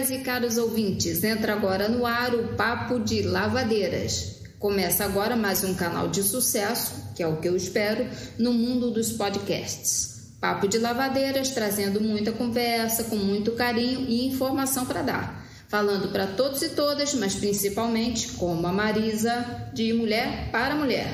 Caras e caros ouvintes. Entra agora no ar o Papo de Lavadeiras. Começa agora mais um canal de sucesso, que é o que eu espero, no mundo dos podcasts. Papo de Lavadeiras, trazendo muita conversa, com muito carinho e informação para dar. Falando para todos e todas, mas principalmente, como a Marisa, de mulher para mulher.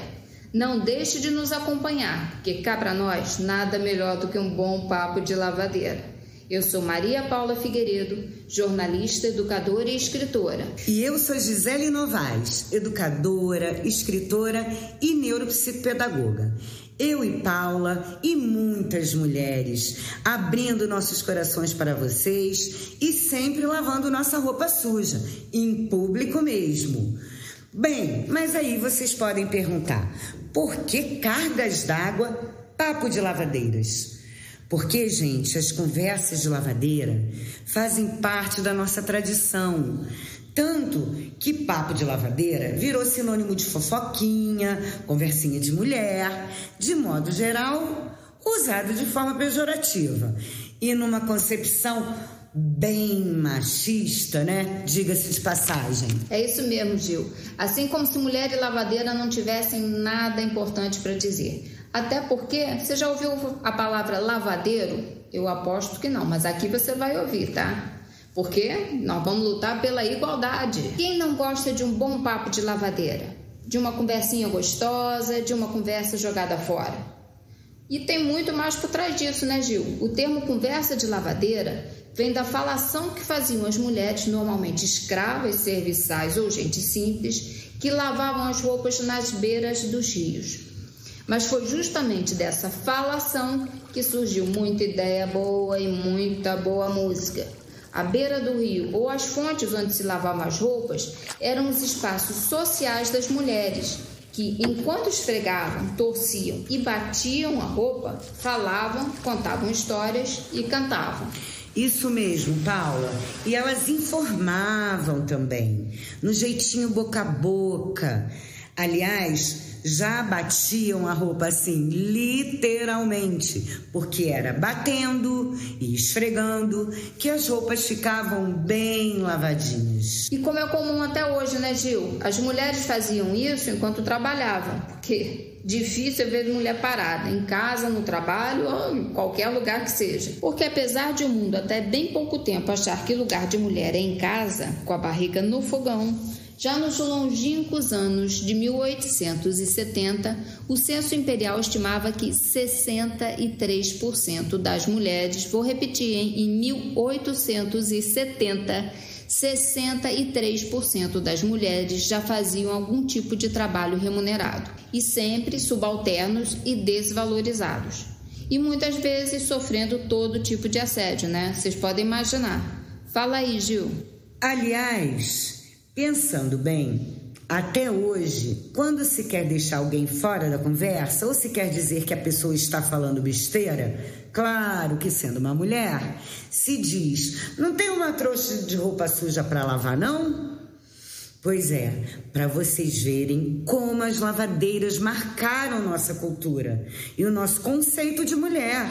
Não deixe de nos acompanhar, porque cá para nós nada melhor do que um bom papo de lavadeira. Eu sou Maria Paula Figueiredo, jornalista, educadora e escritora. E eu sou Gisele Novaes, educadora, escritora e neuropsicopedagoga. Eu e Paula e muitas mulheres abrindo nossos corações para vocês e sempre lavando nossa roupa suja, em público mesmo. Bem, mas aí vocês podem perguntar: por que cargas d'água, papo de lavadeiras? Porque, gente, as conversas de lavadeira fazem parte da nossa tradição. Tanto que papo de lavadeira virou sinônimo de fofoquinha, conversinha de mulher, de modo geral, usado de forma pejorativa. E numa concepção bem machista, né? Diga-se de passagem. É isso mesmo, Gil. Assim como se mulher e lavadeira não tivessem nada importante para dizer. Até porque, você já ouviu a palavra lavadeiro? Eu aposto que não, mas aqui você vai ouvir, tá? Porque nós vamos lutar pela igualdade. Quem não gosta de um bom papo de lavadeira? De uma conversinha gostosa, de uma conversa jogada fora? E tem muito mais por trás disso, né, Gil? O termo conversa de lavadeira vem da falação que faziam as mulheres, normalmente escravas, serviçais ou gente simples, que lavavam as roupas nas beiras dos rios. Mas foi justamente dessa falação que surgiu muita ideia boa e muita boa música. A beira do rio ou as fontes onde se lavavam as roupas eram os espaços sociais das mulheres, que, enquanto esfregavam, torciam e batiam a roupa, falavam, contavam histórias e cantavam. Isso mesmo, Paula. E elas informavam também, no jeitinho boca a boca. Aliás, já batiam a roupa assim, literalmente, porque era batendo e esfregando que as roupas ficavam bem lavadinhas. E como é comum até hoje, né, Gil? As mulheres faziam isso enquanto trabalhavam, porque difícil é ver mulher parada, em casa, no trabalho ou em qualquer lugar que seja. Porque apesar de o mundo até bem pouco tempo achar que lugar de mulher é em casa, com a barriga no fogão, já nos longínquos anos de 1870, o censo imperial estimava que 63% das mulheres, vou repetir, em 1870, 63% das mulheres já faziam algum tipo de trabalho remunerado e sempre subalternos e desvalorizados. E muitas vezes sofrendo todo tipo de assédio, né? Vocês podem imaginar. Fala aí, Gil. Aliás, Pensando bem, até hoje, quando se quer deixar alguém fora da conversa ou se quer dizer que a pessoa está falando besteira, claro que sendo uma mulher, se diz: não tem uma trouxa de roupa suja para lavar, não? Pois é, para vocês verem como as lavadeiras marcaram nossa cultura e o nosso conceito de mulher.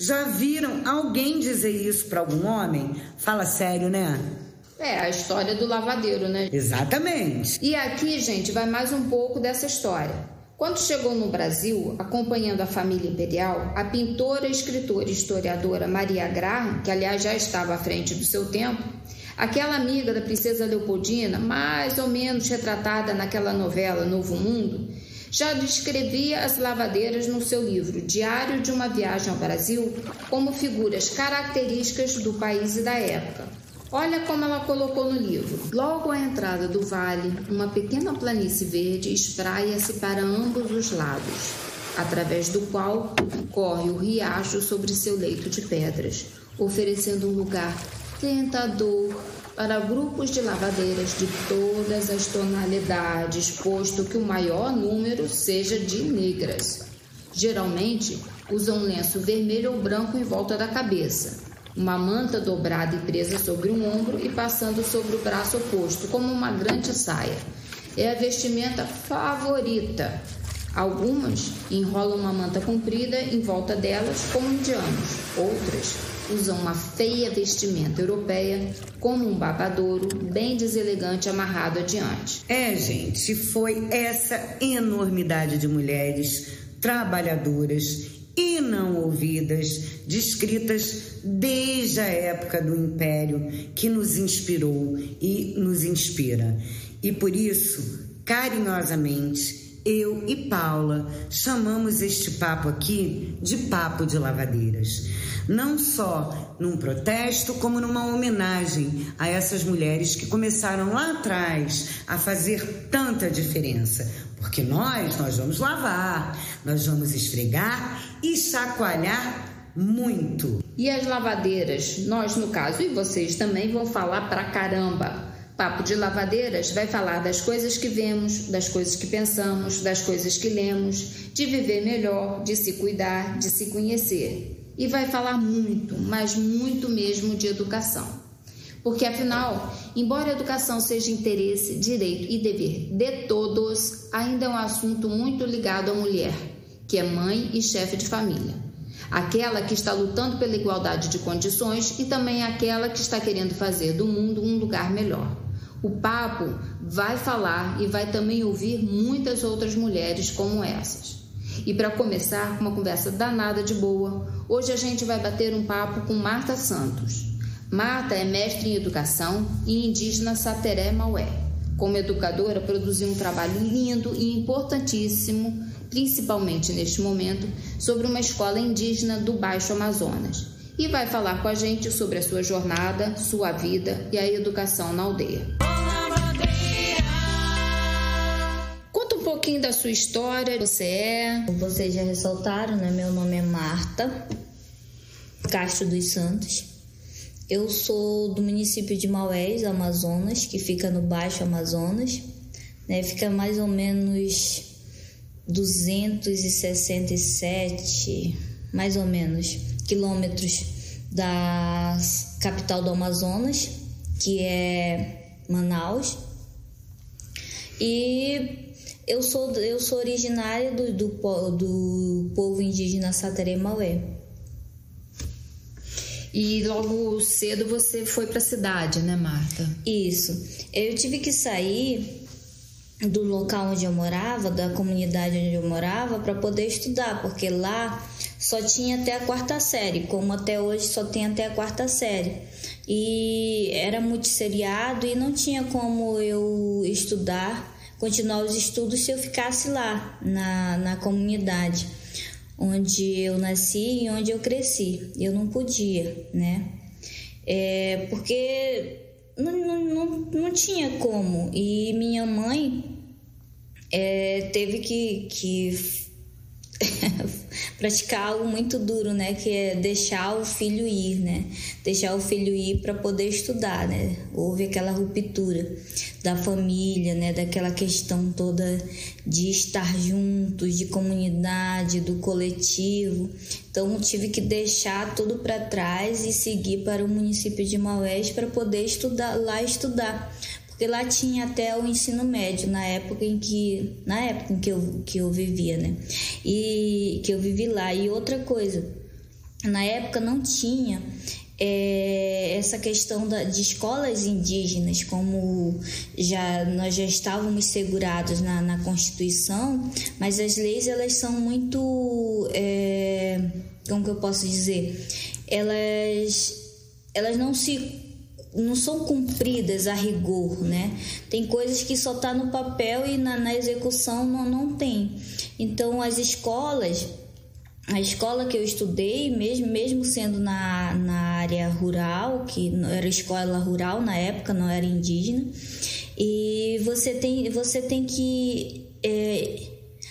Já viram alguém dizer isso para algum homem? Fala sério, né? É, a história do lavadeiro, né? Exatamente. E aqui, gente, vai mais um pouco dessa história. Quando chegou no Brasil, acompanhando a família imperial, a pintora, escritora e historiadora Maria Graham, que aliás já estava à frente do seu tempo, aquela amiga da princesa Leopoldina, mais ou menos retratada naquela novela Novo Mundo, já descrevia as lavadeiras no seu livro Diário de uma Viagem ao Brasil como figuras características do país e da época. Olha como ela colocou no livro. Logo à entrada do vale, uma pequena planície verde espraia-se para ambos os lados, através do qual corre o riacho sobre seu leito de pedras, oferecendo um lugar tentador para grupos de lavadeiras de todas as tonalidades, posto que o maior número seja de negras. Geralmente usam lenço vermelho ou branco em volta da cabeça uma manta dobrada e presa sobre um ombro e passando sobre o braço oposto, como uma grande saia. É a vestimenta favorita. Algumas enrolam uma manta comprida em volta delas, como indianos. Outras usam uma feia vestimenta europeia, como um babadouro bem deselegante amarrado adiante. É, gente, foi essa enormidade de mulheres trabalhadoras e não ouvidas, descritas desde a época do Império, que nos inspirou e nos inspira. E por isso, carinhosamente, eu e Paula chamamos este papo aqui de papo de lavadeiras. Não só num protesto, como numa homenagem a essas mulheres que começaram lá atrás a fazer tanta diferença. Porque nós, nós vamos lavar, nós vamos esfregar e chacoalhar muito. E as lavadeiras, nós no caso e vocês também vão falar pra caramba Papo de Lavadeiras vai falar das coisas que vemos, das coisas que pensamos, das coisas que lemos, de viver melhor, de se cuidar, de se conhecer. E vai falar muito, mas muito mesmo de educação. Porque afinal, embora a educação seja interesse, direito e dever de todos, ainda é um assunto muito ligado à mulher, que é mãe e chefe de família. Aquela que está lutando pela igualdade de condições e também aquela que está querendo fazer do mundo um lugar melhor. O papo vai falar e vai também ouvir muitas outras mulheres como essas. E para começar com uma conversa danada de boa, hoje a gente vai bater um papo com Marta Santos. Marta é mestre em educação e indígena Sateré Maué. Como educadora, produziu um trabalho lindo e importantíssimo, principalmente neste momento, sobre uma escola indígena do Baixo Amazonas. E vai falar com a gente sobre a sua jornada, sua vida e a educação na aldeia. Pouquinho da sua história, você é. Vocês já ressaltaram, né? Meu nome é Marta Castro dos Santos. Eu sou do município de Maués, Amazonas, que fica no Baixo Amazonas, né? Fica mais ou menos 267, mais ou menos, quilômetros da capital do Amazonas, que é Manaus. E eu sou, eu sou originária do, do, do povo indígena Sateré Maué. E logo cedo você foi para a cidade, né, Marta? Isso. Eu tive que sair do local onde eu morava, da comunidade onde eu morava, para poder estudar, porque lá só tinha até a quarta série, como até hoje só tem até a quarta série. E era muito seriado e não tinha como eu estudar continuar os estudos se eu ficasse lá na, na comunidade onde eu nasci e onde eu cresci. Eu não podia, né? É, porque não, não, não, tinha como. E minha mãe é, teve que, que praticar algo muito duro, né? Que é deixar o filho ir, né? Deixar o filho ir para poder estudar, né? Houve aquela ruptura da família, né? Daquela questão toda de estar juntos, de comunidade, do coletivo. Então tive que deixar tudo para trás e seguir para o município de Maués para poder estudar lá estudar porque lá tinha até o ensino médio na época em que na época em que eu, que eu vivia, né? E que eu vivi lá. E outra coisa, na época não tinha é, essa questão da, de escolas indígenas, como já nós já estávamos segurados na, na Constituição, mas as leis elas são muito, é, como que eu posso dizer, elas elas não se não são cumpridas a rigor, né? Tem coisas que só tá no papel e na, na execução não, não tem. Então as escolas, a escola que eu estudei, mesmo, mesmo sendo na, na área rural, que era escola rural na época, não era indígena, e você tem, você tem que é,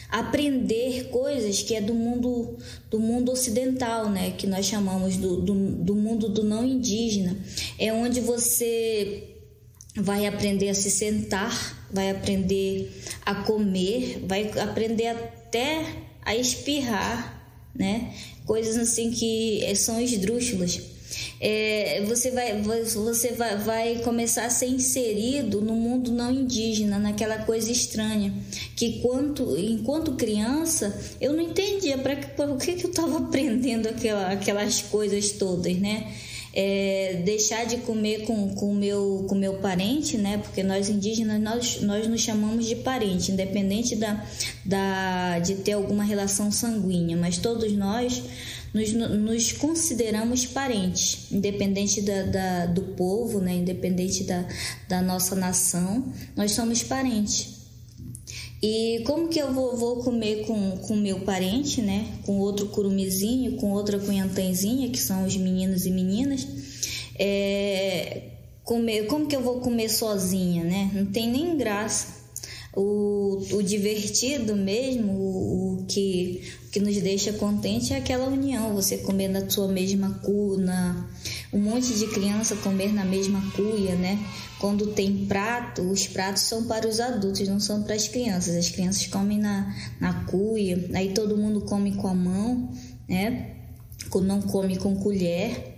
aprender coisas que é do mundo do mundo ocidental, né, que nós chamamos do, do, do mundo do não indígena, é onde você vai aprender a se sentar, vai aprender a comer, vai aprender até a espirrar, né? Coisas assim que são esdrúxulas. É, você, vai, você vai, vai começar a ser inserido no mundo não indígena, naquela coisa estranha. Que quanto, enquanto criança, eu não entendia para o que, que eu estava aprendendo aquela, aquelas coisas todas, né? É, deixar de comer com o meu, com meu parente, né? Porque nós indígenas, nós, nós nos chamamos de parente, independente da, da, de ter alguma relação sanguínea, mas todos nós nos, nos consideramos parentes, independente da, da, do povo, né? independente da, da nossa nação, nós somos parentes. E como que eu vou, vou comer com, com meu parente, né? Com outro curumizinho, com outra cunhantãzinha, que são os meninos e meninas. É, comer, como que eu vou comer sozinha, né? Não tem nem graça. O, o divertido mesmo, o, o que que nos deixa contente é aquela união, você comer na sua mesma cuna, um monte de criança comer na mesma cuia, né? Quando tem prato, os pratos são para os adultos, não são para as crianças. As crianças comem na, na cuia, aí todo mundo come com a mão, né? Não come com colher.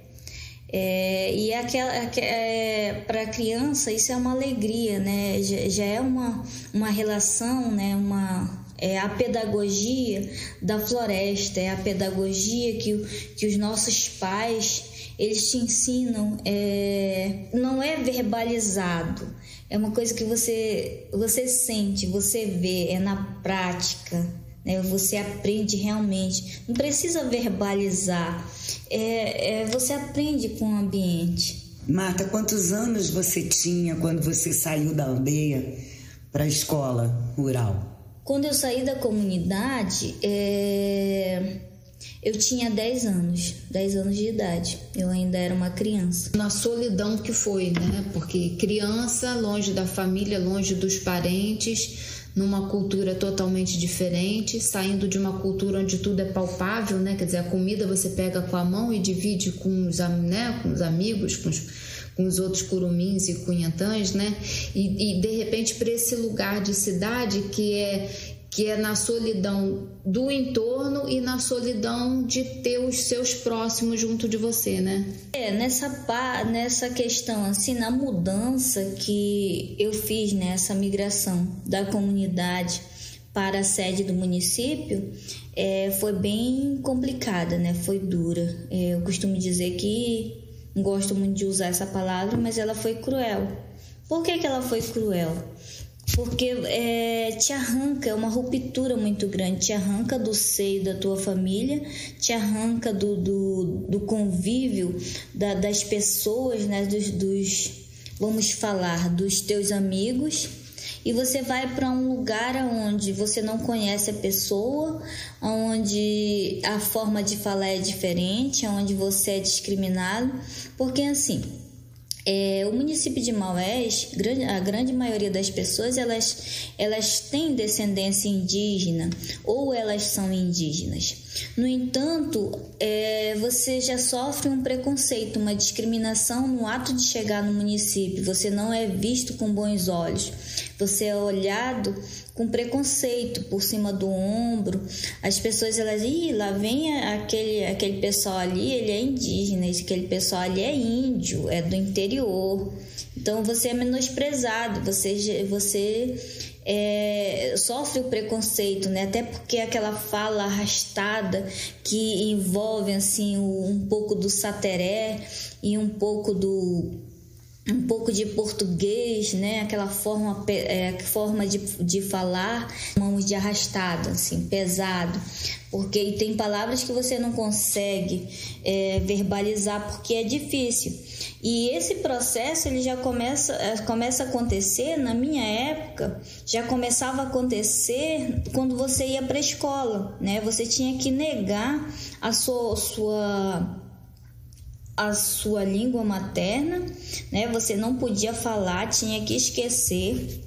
É, e aquela, é, para a criança isso é uma alegria, né? Já, já é uma, uma relação, né? Uma, é a pedagogia da floresta, é a pedagogia que, que os nossos pais eles te ensinam. É, não é verbalizado, é uma coisa que você, você sente, você vê, é na prática. Né? Você aprende realmente, não precisa verbalizar, é, é, você aprende com o ambiente. Marta, quantos anos você tinha quando você saiu da aldeia para a escola rural? Quando eu saí da comunidade, é... eu tinha 10 anos, 10 anos de idade. Eu ainda era uma criança. Na solidão que foi, né? Porque criança, longe da família, longe dos parentes, numa cultura totalmente diferente, saindo de uma cultura onde tudo é palpável, né? Quer dizer, a comida você pega com a mão e divide com os, né? com os amigos, com os com os outros curumins e cunhantãs, né? E, e de repente para esse lugar de cidade que é que é na solidão do entorno e na solidão de ter os seus próximos junto de você, né? É, nessa, nessa questão, assim, na mudança que eu fiz nessa migração da comunidade para a sede do município, é, foi bem complicada, né? Foi dura. É, eu costumo dizer que não gosto muito de usar essa palavra, mas ela foi cruel. Por que, que ela foi cruel? Porque é, te arranca, é uma ruptura muito grande, te arranca do seio da tua família, te arranca do, do, do convívio da, das pessoas, né, dos, dos, vamos falar, dos teus amigos. E você vai para um lugar onde você não conhece a pessoa, onde a forma de falar é diferente, onde você é discriminado, porque assim, é, o município de Maués, a grande maioria das pessoas, elas, elas têm descendência indígena ou elas são indígenas. No entanto, é, você já sofre um preconceito, uma discriminação no ato de chegar no município. Você não é visto com bons olhos. Você é olhado com preconceito por cima do ombro. As pessoas elas, ih, lá vem aquele aquele pessoal ali, ele é indígena, aquele pessoal ali é índio, é do interior. Então você é menosprezado, você você é, sofre o preconceito, né? Até porque aquela fala arrastada que envolve assim um pouco do sateré e um pouco do um pouco de português, né? Aquela forma, é, forma de, de falar, mãos de arrastado, assim, pesado. Porque tem palavras que você não consegue é, verbalizar porque é difícil. E esse processo ele já começa, é, começa a acontecer, na minha época, já começava a acontecer quando você ia para a escola, né? Você tinha que negar a sua, sua a sua língua materna, né? Você não podia falar, tinha que esquecer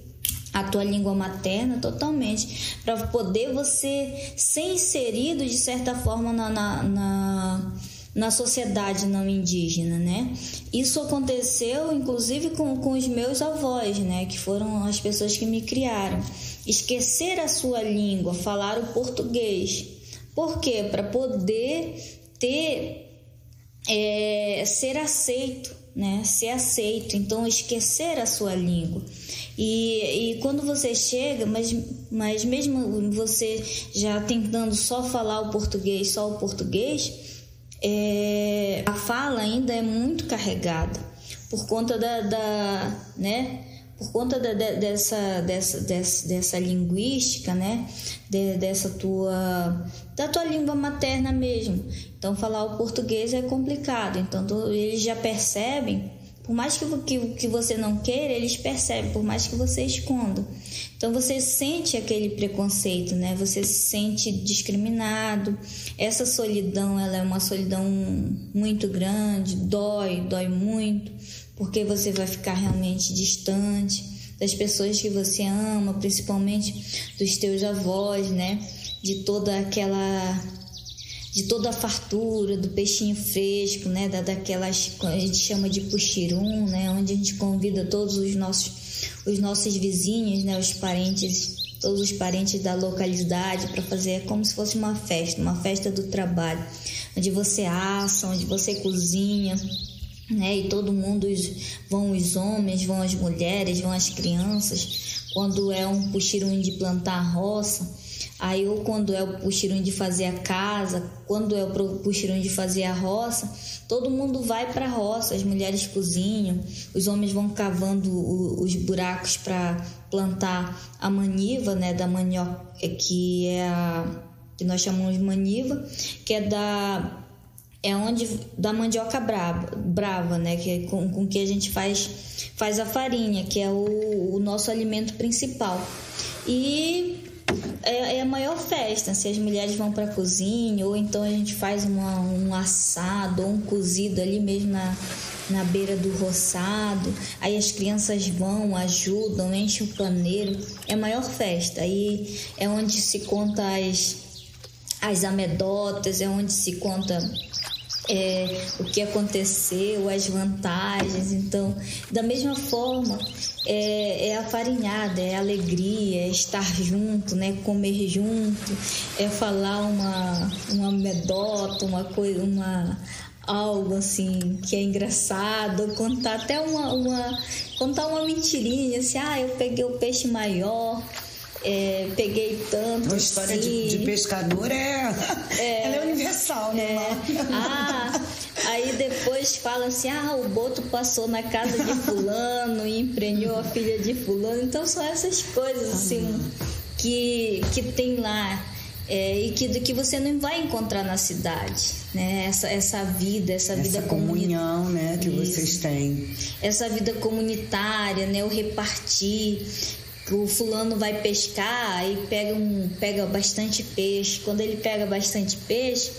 a tua língua materna totalmente para poder você ser inserido de certa forma na, na, na, na, sociedade não indígena, né? Isso aconteceu inclusive com, com os meus avós, né? Que foram as pessoas que me criaram. Esquecer a sua língua, falar o português. Por quê? Para poder ter é, ser aceito, né? Ser aceito, então esquecer a sua língua. E, e quando você chega, mas, mas mesmo você já tentando só falar o português, só o português, é, a fala ainda é muito carregada por conta da, da né? Por conta de, de, dessa, dessa, dessa, dessa linguística, né? De, dessa tua da tua língua materna mesmo. Então falar o português é complicado. Então eles já percebem, por mais que, que, que você não queira, eles percebem, por mais que você esconda. Então você sente aquele preconceito, né? Você se sente discriminado. Essa solidão, ela é uma solidão muito grande, dói, dói muito porque você vai ficar realmente distante das pessoas que você ama, principalmente dos teus avós, né? De toda aquela de toda a fartura do peixinho fresco, né? Da, daquelas a gente chama de puxirum, né? Onde a gente convida todos os nossos os nossos vizinhos, né? Os parentes todos os parentes da localidade para fazer é como se fosse uma festa, uma festa do trabalho, onde você assa, onde você cozinha, né? E todo mundo vão os homens, vão as mulheres, vão as crianças. Quando é um puxirum de plantar roça, aí ou quando é o puxirum de fazer a casa, quando é o puxirum de fazer a roça, todo mundo vai para a roça, as mulheres cozinham, os homens vão cavando os buracos para plantar a maniva, né, da manioca, que é a que nós chamamos de maniva, que é da é onde da mandioca brava, brava né, que é com, com que a gente faz faz a farinha, que é o, o nosso alimento principal. E é, é, a maior festa, se as mulheres vão para a cozinha, ou então a gente faz uma, um assado ou um cozido ali mesmo na, na beira do roçado, aí as crianças vão, ajudam, enchem o paneiro, é a maior festa. Aí é onde se conta as, as anedotas, é onde se conta é, o que aconteceu, as vantagens. Então, da mesma forma, é, é a farinhada, é a alegria, é estar junto, né? comer junto, é falar uma, uma medota, uma coisa, uma algo assim que é engraçado, contar até uma, uma contar uma mentirinha, assim, ah, eu peguei o peixe maior é, peguei tanto. Uma história de, de, pescador é, é, ela é universal, né? É, ah, aí depois fala assim: ah, o boto passou na casa de fulano e emprenhou a filha de fulano. Então são essas coisas assim que, que tem lá. É, e que, que você não vai encontrar na cidade, né? Essa, essa vida, essa, essa vida comunhão, né? Que Isso. vocês têm. Essa vida comunitária, né? O repartir o fulano vai pescar e pega, um, pega bastante peixe. Quando ele pega bastante peixe,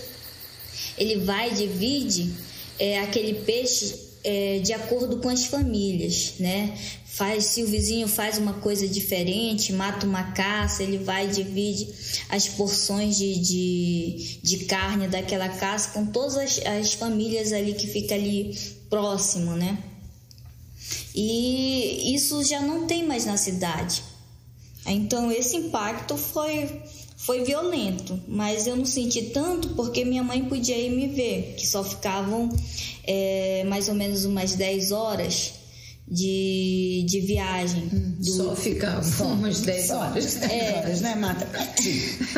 ele vai divide é, aquele peixe é, de acordo com as famílias, né? Faz, se o vizinho faz uma coisa diferente, mata uma caça, ele vai e divide as porções de, de, de carne daquela caça com todas as, as famílias ali que fica ali próximo, né? E isso já não tem mais na cidade. Então esse impacto foi foi violento, mas eu não senti tanto porque minha mãe podia ir me ver, que só ficavam é, mais ou menos umas 10 horas de, de viagem. Hum, do... Só ficavam umas 10 horas. É, horas, né, Mata?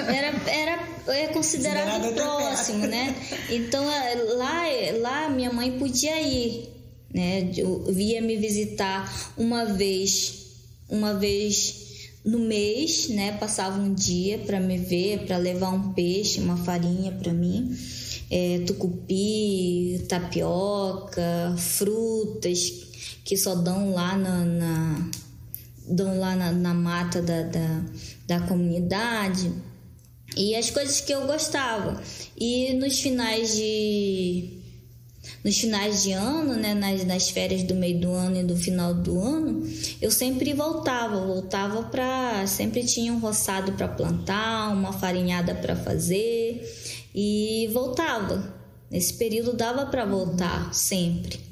Era, era é considerado, próximo, né? Então é, lá, lá minha mãe podia ir né? Eu via me visitar uma vez, uma vez no mês, né? Passava um dia para me ver, para levar um peixe, uma farinha para mim, é, tucupi, tapioca, frutas que só dão lá na, na dão lá na, na mata da, da, da comunidade e as coisas que eu gostava. E nos finais de nos finais de ano, né, nas, nas férias do meio do ano e do final do ano, eu sempre voltava, voltava para sempre tinha um roçado para plantar, uma farinhada para fazer e voltava. Nesse período dava para voltar sempre.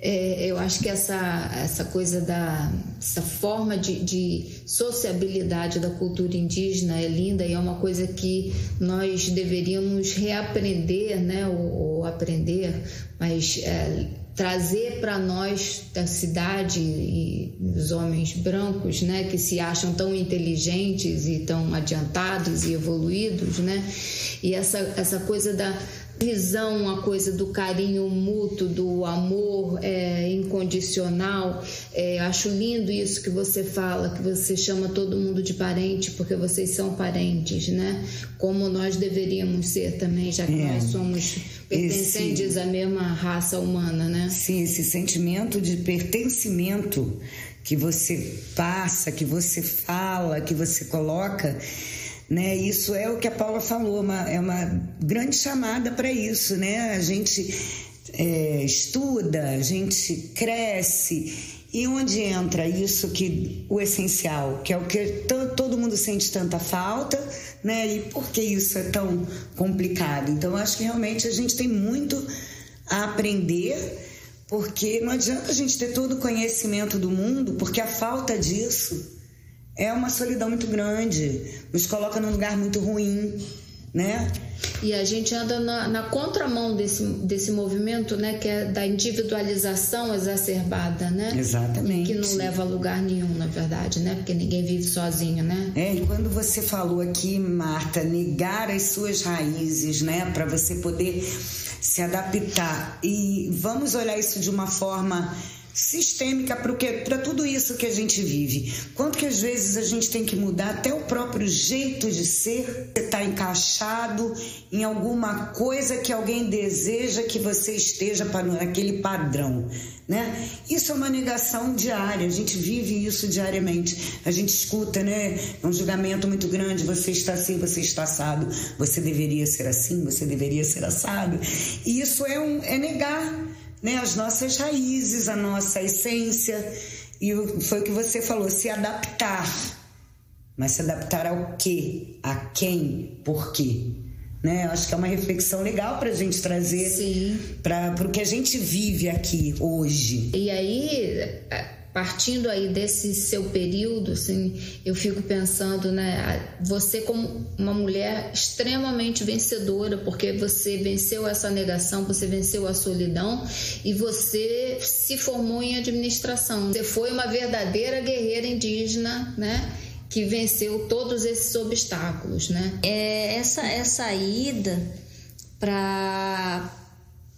É, eu acho que essa, essa coisa da essa forma de, de, sociabilidade da cultura indígena é linda e é uma coisa que nós deveríamos reaprender, né, ou, ou aprender, mas é, trazer para nós da cidade e os homens brancos, né, que se acham tão inteligentes e tão adiantados e evoluídos, né, e essa essa coisa da visão, a coisa do carinho mútuo, do amor é, incondicional. É, acho lindo isso que você fala, que você chama todo mundo de parente, porque vocês são parentes, né? Como nós deveríamos ser também, já que é. nós somos pertencentes esse, à mesma raça humana, né? Sim, esse sentimento de pertencimento que você passa, que você fala, que você coloca né? Isso é o que a Paula falou, uma, é uma grande chamada para isso, né? A gente é, estuda, a gente cresce e onde entra isso que o essencial, que é o que todo mundo sente tanta falta, né? E por que isso é tão complicado? Então, acho que realmente a gente tem muito a aprender, porque não adianta a gente ter todo o conhecimento do mundo, porque a falta disso é uma solidão muito grande, nos coloca num lugar muito ruim, né? E a gente anda na, na, contramão desse, desse movimento, né? Que é da individualização exacerbada, né? Exatamente. Que não leva a lugar nenhum, na verdade, né? Porque ninguém vive sozinho, né? É, e quando você falou aqui, Marta, negar as suas raízes, né? Para você poder se adaptar. E vamos olhar isso de uma forma sistêmica para tudo isso que a gente vive. Quanto que às vezes a gente tem que mudar até o próprio jeito de ser, você está encaixado em alguma coisa que alguém deseja que você esteja para naquele padrão, né? Isso é uma negação diária, a gente vive isso diariamente. A gente escuta, né? É um julgamento muito grande, você está assim, você está assado, você deveria ser assim, você deveria ser assado. E isso é um é negar né, as nossas raízes, a nossa essência. E foi o que você falou, se adaptar. Mas se adaptar ao quê? A quem? Por quê? Né? Acho que é uma reflexão legal para a gente trazer para o que a gente vive aqui hoje. E aí, partindo aí desse seu período, assim, eu fico pensando, né, você como uma mulher extremamente vencedora, porque você venceu essa negação, você venceu a solidão e você se formou em administração. Você foi uma verdadeira guerreira indígena, né? Que venceu todos esses obstáculos, né? É, essa, essa ida para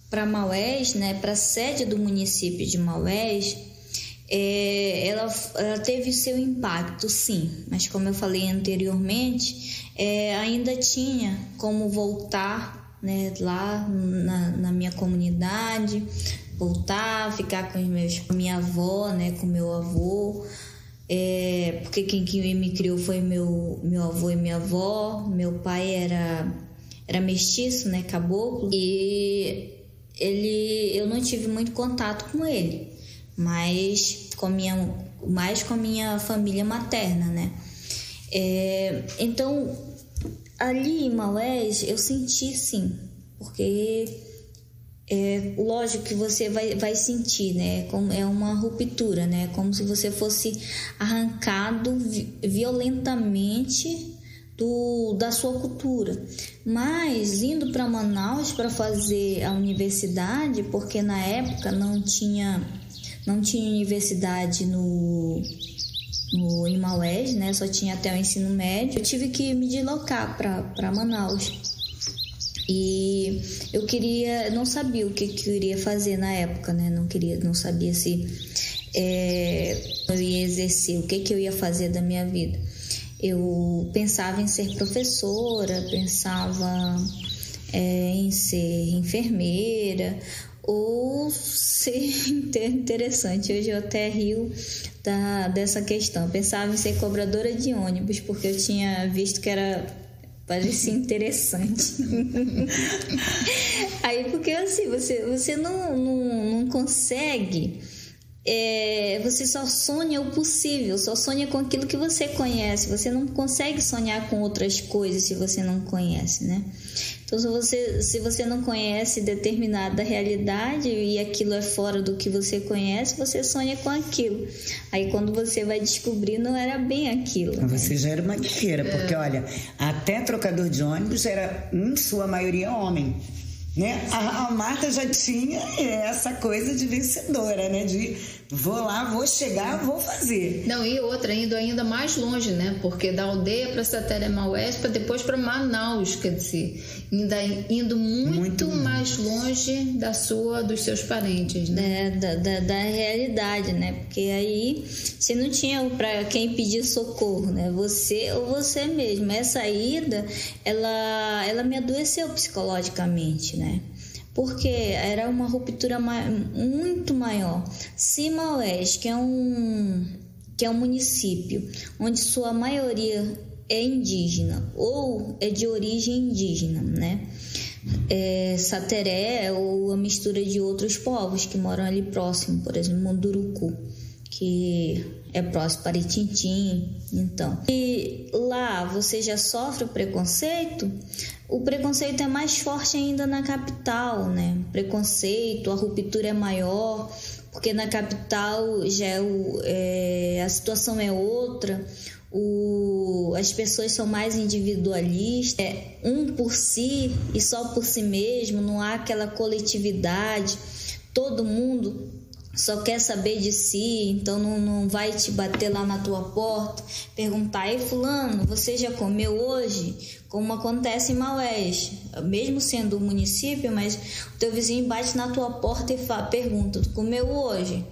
para Maués, né, para sede do município de Maués, é, ela, ela, teve seu impacto, sim, mas como eu falei anteriormente, é, ainda tinha como voltar né, lá na, na, minha comunidade, voltar, ficar com, meus, com minha avó, né, com meu avô, é, porque quem, quem me criou foi meu, meu avô e minha avó, meu pai era, era mestiço, né, caboclo, e ele, eu não tive muito contato com ele mas com minha, mais com a minha família materna, né? É, então, ali em Maués, eu senti sim, porque é lógico que você vai, vai sentir, né? Como é uma ruptura, né? Como se você fosse arrancado violentamente do, da sua cultura. Mas indo para Manaus para fazer a universidade, porque na época não tinha não tinha universidade no, no em Maués, né? Só tinha até o ensino médio. Eu tive que me deslocar para Manaus. E eu queria, não sabia o que, que eu iria fazer na época, né? Não queria, não sabia se é, eu ia exercer, o que, que eu ia fazer da minha vida. Eu pensava em ser professora, pensava é, em ser enfermeira ou ser interessante. Hoje eu até rio da, dessa questão. Pensava em ser cobradora de ônibus, porque eu tinha visto que era parecia interessante. Aí porque assim, você, você não, não, não consegue é, você só sonha o possível, só sonha com aquilo que você conhece. Você não consegue sonhar com outras coisas se você não conhece, né? Então, se você, se você não conhece determinada realidade e aquilo é fora do que você conhece, você sonha com aquilo. Aí, quando você vai descobrir, não era bem aquilo. Né? Você já era uma guerreira, porque olha, até trocador de ônibus era, em sua maioria, homem. Né? A, a Marta já tinha essa coisa de vencedora, né? De vou lá, vou chegar, vou fazer. Não, e outra, indo ainda mais longe, né? Porque da aldeia para Saterema Oeste, para depois para Manaus, quer dizer, ainda indo muito, muito mais longe da sua, dos seus parentes, né? É, da, da, da realidade, né? Porque aí você não tinha para quem pedir socorro, né? Você ou você mesmo. Essa ida, ela, ela me adoeceu psicologicamente, né? Porque era uma ruptura muito maior. Simaués, que é um que é um município onde sua maioria é indígena ou é de origem indígena, né? É, Sateré ou a mistura de outros povos que moram ali próximo, por exemplo, Munduruku, que é próximo para Itintim, então. E lá você já sofre o preconceito, o preconceito é mais forte ainda na capital, né? Preconceito, a ruptura é maior, porque na capital já é o, é, a situação é outra, o, as pessoas são mais individualistas, é um por si e só por si mesmo, não há aquela coletividade, todo mundo só quer saber de si, então não, não vai te bater lá na tua porta, perguntar, ei fulano, você já comeu hoje? Como acontece em Maués, mesmo sendo um município, mas o teu vizinho bate na tua porta e fala, pergunta, comeu hoje?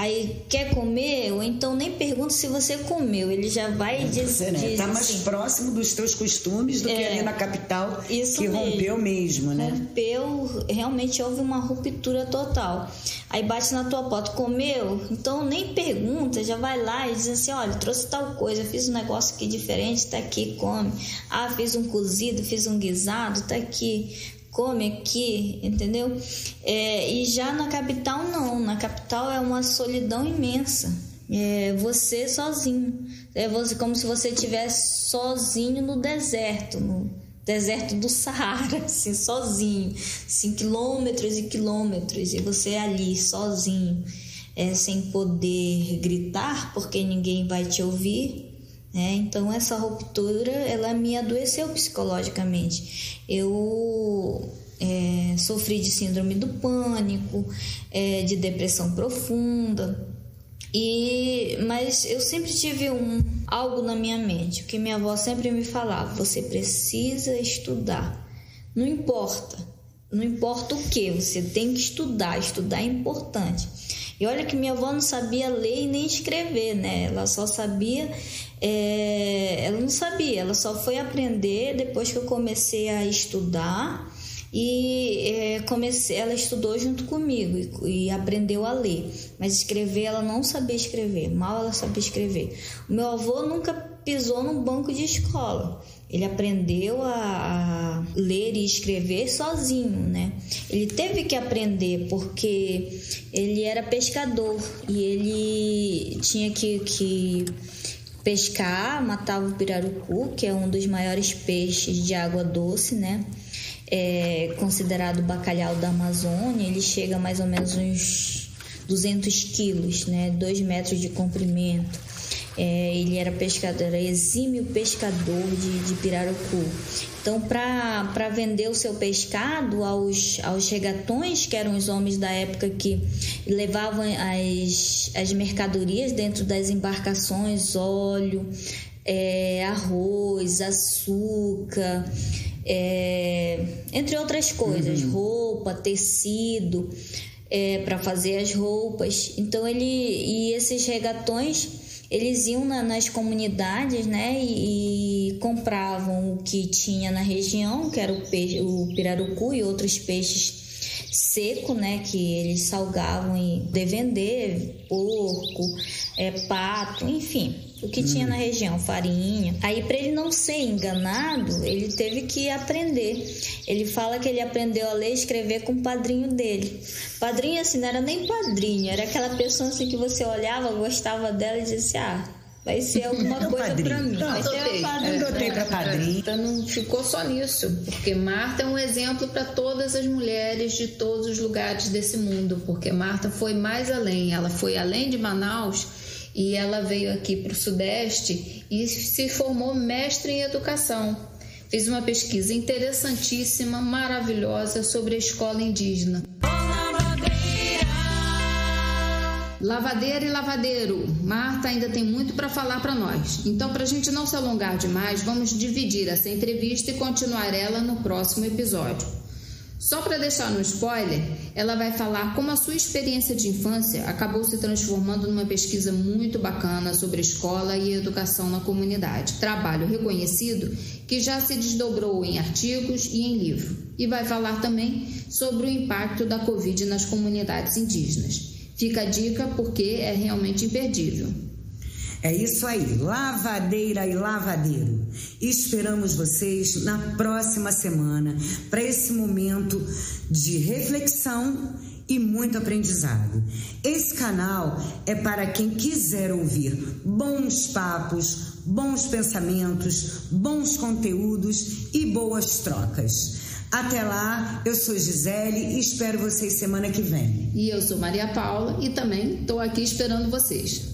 Aí quer comer, ou então nem pergunta se você comeu, ele já vai dizer. Né? Tá mais assim, próximo dos teus costumes do é, que ali na capital, que mesmo. rompeu mesmo, né? Rompeu, realmente houve uma ruptura total. Aí bate na tua porta, comeu? Então nem pergunta, já vai lá e diz assim: olha, trouxe tal coisa, fiz um negócio aqui diferente, tá aqui, come. Ah, fiz um cozido, fiz um guisado, tá aqui come aqui, entendeu? É, e já na capital não, na capital é uma solidão imensa. É você sozinho, é você como se você estivesse sozinho no deserto, no deserto do Saara, assim, sozinho, assim, quilômetros e quilômetros, e você ali sozinho, é, sem poder gritar, porque ninguém vai te ouvir, né? Então essa ruptura ela me adoeceu psicologicamente. Eu é, sofri de síndrome do pânico, é, de depressão profunda. E mas eu sempre tive um algo na minha mente, que minha avó sempre me falava: você precisa estudar. Não importa, não importa o que, você tem que estudar, estudar é importante. E olha que minha avó não sabia ler e nem escrever, né? Ela só sabia é, ela não sabia, ela só foi aprender depois que eu comecei a estudar e é, comecei, ela estudou junto comigo e, e, aprendeu a ler, mas escrever ela não sabia escrever, mal ela sabia escrever. O meu avô nunca pisou num banco de escola. Ele aprendeu a, a, ler e escrever sozinho, né? Ele teve que aprender porque ele era pescador e ele tinha que, que pescar, matava o pirarucu, que é um dos maiores peixes de água doce, né? É considerado bacalhau da Amazônia, ele chega a mais ou menos uns 200 quilos, né? 2 metros de comprimento. É, ele era pescador, era exímio pescador de, de pirarucu. Então, para vender o seu pescado aos, aos regatões, que eram os homens da época que levavam as, as mercadorias dentro das embarcações, óleo, é, arroz, açúcar, é, entre outras coisas, uhum. roupa, tecido, é, para fazer as roupas. Então, ele e esses regatões eles iam na, nas comunidades, né, e, e, compravam o que tinha na região, que era o, peixe, o pirarucu e outros peixes seco, né? Que eles salgavam e de vender porco, é, pato, enfim, o que hum. tinha na região, farinha. Aí, para ele não ser enganado, ele teve que aprender. Ele fala que ele aprendeu a ler e escrever com o padrinho dele. Padrinho, assim, não era nem padrinho, era aquela pessoa assim que você olhava, gostava dela e disse: Ah, vai ser alguma coisa para mim. Não, vai ser padrinho. Adotei para padrinho. Então não ficou só nisso, porque Marta é um exemplo para todas as mulheres de todos os lugares desse mundo, porque Marta foi mais além, ela foi além de Manaus e ela veio aqui para o Sudeste e se formou mestre em educação. Fez uma pesquisa interessantíssima, maravilhosa sobre a escola indígena. Lavadeira e lavadeiro, Marta ainda tem muito para falar para nós. Então, para a gente não se alongar demais, vamos dividir essa entrevista e continuar ela no próximo episódio. Só para deixar no spoiler, ela vai falar como a sua experiência de infância acabou se transformando numa pesquisa muito bacana sobre escola e educação na comunidade. Trabalho reconhecido que já se desdobrou em artigos e em livro. E vai falar também sobre o impacto da Covid nas comunidades indígenas. Fica a dica porque é realmente imperdível. É isso aí, lavadeira e lavadeiro. Esperamos vocês na próxima semana para esse momento de reflexão e muito aprendizado. Esse canal é para quem quiser ouvir bons papos, bons pensamentos, bons conteúdos e boas trocas. Até lá, eu sou Gisele e espero vocês semana que vem. E eu sou Maria Paula e também estou aqui esperando vocês.